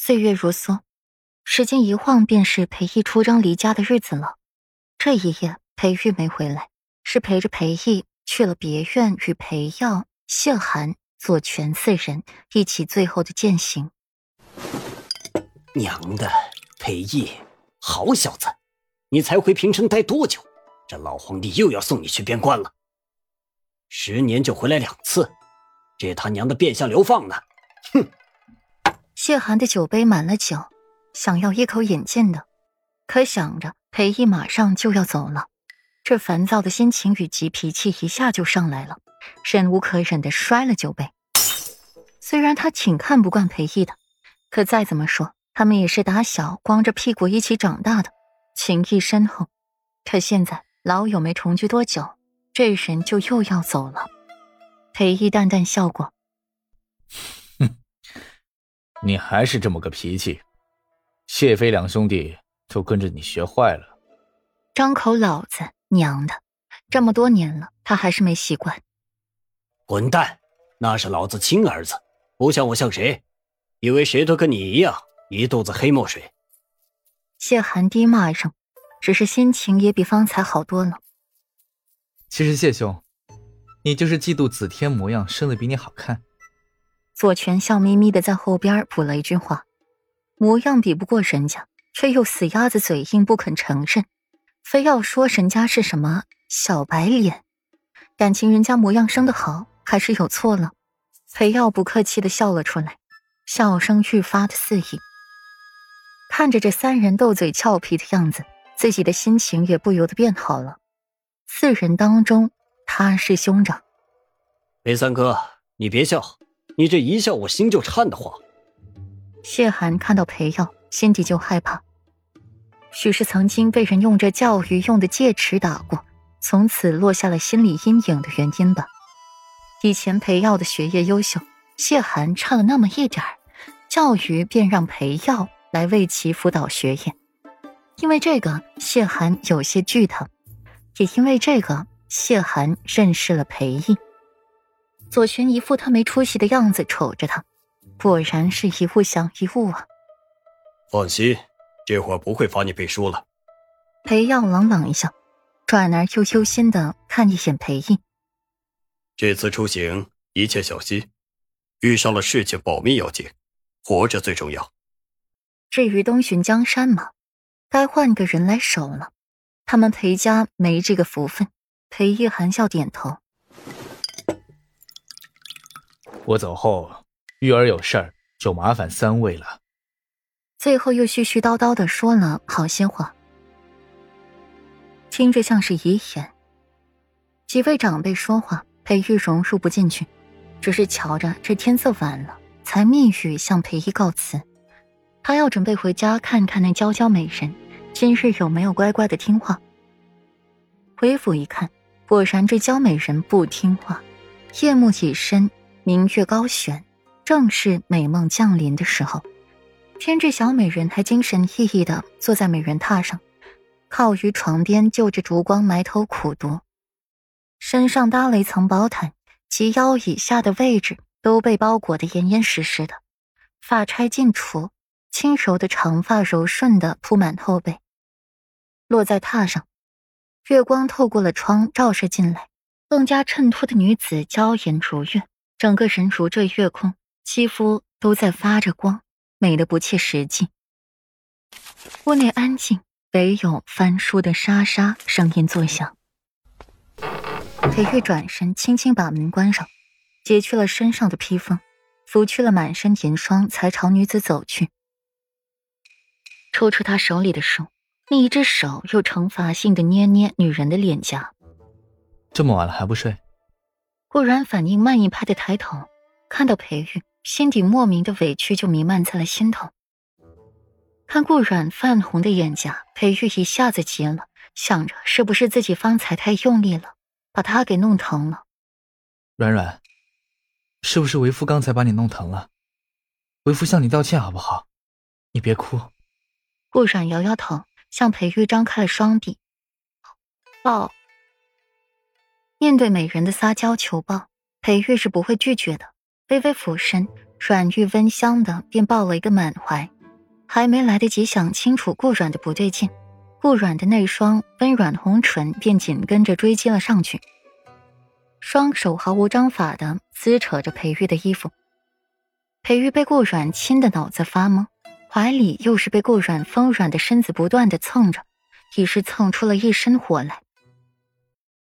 岁月如梭，时间一晃便是裴毅出征离家的日子了。这一夜，裴玉没回来，是陪着裴毅去了别院，与裴耀、谢寒、左权四人一起最后的践行。娘的，裴毅，好小子，你才回平城待多久？这老皇帝又要送你去边关了。十年就回来两次，这他娘的变相流放呢！哼！谢寒的酒杯满了酒，想要一口饮尽的，可想着裴毅马上就要走了，这烦躁的心情与急脾气一下就上来了，忍无可忍的摔了酒杯。虽然他挺看不惯裴毅的，可再怎么说，他们也是打小光着屁股一起长大的，情谊深厚。可现在老友没重聚多久，这人就又要走了。裴毅淡淡笑过。你还是这么个脾气，谢飞两兄弟都跟着你学坏了。张口老子娘的，这么多年了，他还是没习惯。滚蛋！那是老子亲儿子，不像我像谁？以为谁都跟你一样，一肚子黑墨水？谢寒低骂一声，只是心情也比方才好多了。其实谢兄，你就是嫉妒子天模样生的比你好看。左权笑眯眯的在后边补了一句话：“模样比不过人家，却又死鸭子嘴硬不肯承认，非要说人家是什么小白脸。感情人家模样生的好，还是有错了？”裴耀不客气的笑了出来，笑声愈发的肆意。看着这三人斗嘴俏皮的样子，自己的心情也不由得变好了。四人当中，他是兄长。裴三哥，你别笑。你这一笑，我心就颤得慌。谢寒看到裴耀，心底就害怕。许是曾经被人用这教育用的戒尺打过，从此落下了心理阴影的原因吧。以前裴耀的学业优秀，谢寒差了那么一点儿，教育便让裴耀来为其辅导学业。因为这个，谢寒有些惧他；也因为这个，谢寒认识了裴毅。左权一副他没出息的样子瞅着他，果然是一物降一物啊。放心，这会儿不会罚你背书了。裴耀冷冷一笑，转而又忧心的看一眼裴毅。这次出行一切小心，遇上了事情保密要紧，活着最重要。至于东巡江山嘛，该换个人来守了。他们裴家没这个福分。裴毅含笑点头。我走后，玉儿有事儿就麻烦三位了。最后又絮絮叨叨的说了好些话，听着像是遗言。几位长辈说话，裴玉荣入不进去，只是瞧着这天色晚了，才密语向裴一告辞。他要准备回家看看那娇娇美人，今日有没有乖乖的听话。回府一看，果然这娇美人不听话，夜幕已深。明月高悬，正是美梦降临的时候。偏这小美人还精神奕奕的坐在美人榻上，靠于床边，就着烛光埋头苦读，身上搭了一层薄毯，及腰以下的位置都被包裹得严严实实的。发钗尽除，轻柔的长发柔顺的铺满后背，落在榻上，月光透过了窗照射进来，更加衬托的女子娇颜如月。整个人如这月空，肌肤都在发着光，美得不切实际。屋内安静，唯有翻书的沙沙声音作响。裴玉转身，轻轻把门关上，解去了身上的披风，拂去了满身银霜，才朝女子走去。抽出他手里的书，另一只手又惩罚性的捏捏女人的脸颊。这么晚了还不睡？顾然反应慢一拍的抬头，看到裴玉，心底莫名的委屈就弥漫在了心头。看顾然泛红的眼颊，裴玉一下子急了，想着是不是自己方才太用力了，把他给弄疼了。软软，是不是为夫刚才把你弄疼了？为夫向你道歉好不好？你别哭。顾然摇摇头，向裴玉张开了双臂，抱。面对美人的撒娇求抱，裴玉是不会拒绝的。微微俯身，阮玉温香的便抱了一个满怀，还没来得及想清楚顾软的不对劲，顾软的那双温软红唇便紧跟着追击了上去，双手毫无章法的撕扯着裴玉的衣服。裴玉被顾软亲的脑子发懵，怀里又是被顾软丰软的身子不断的蹭着，已是蹭出了一身火来。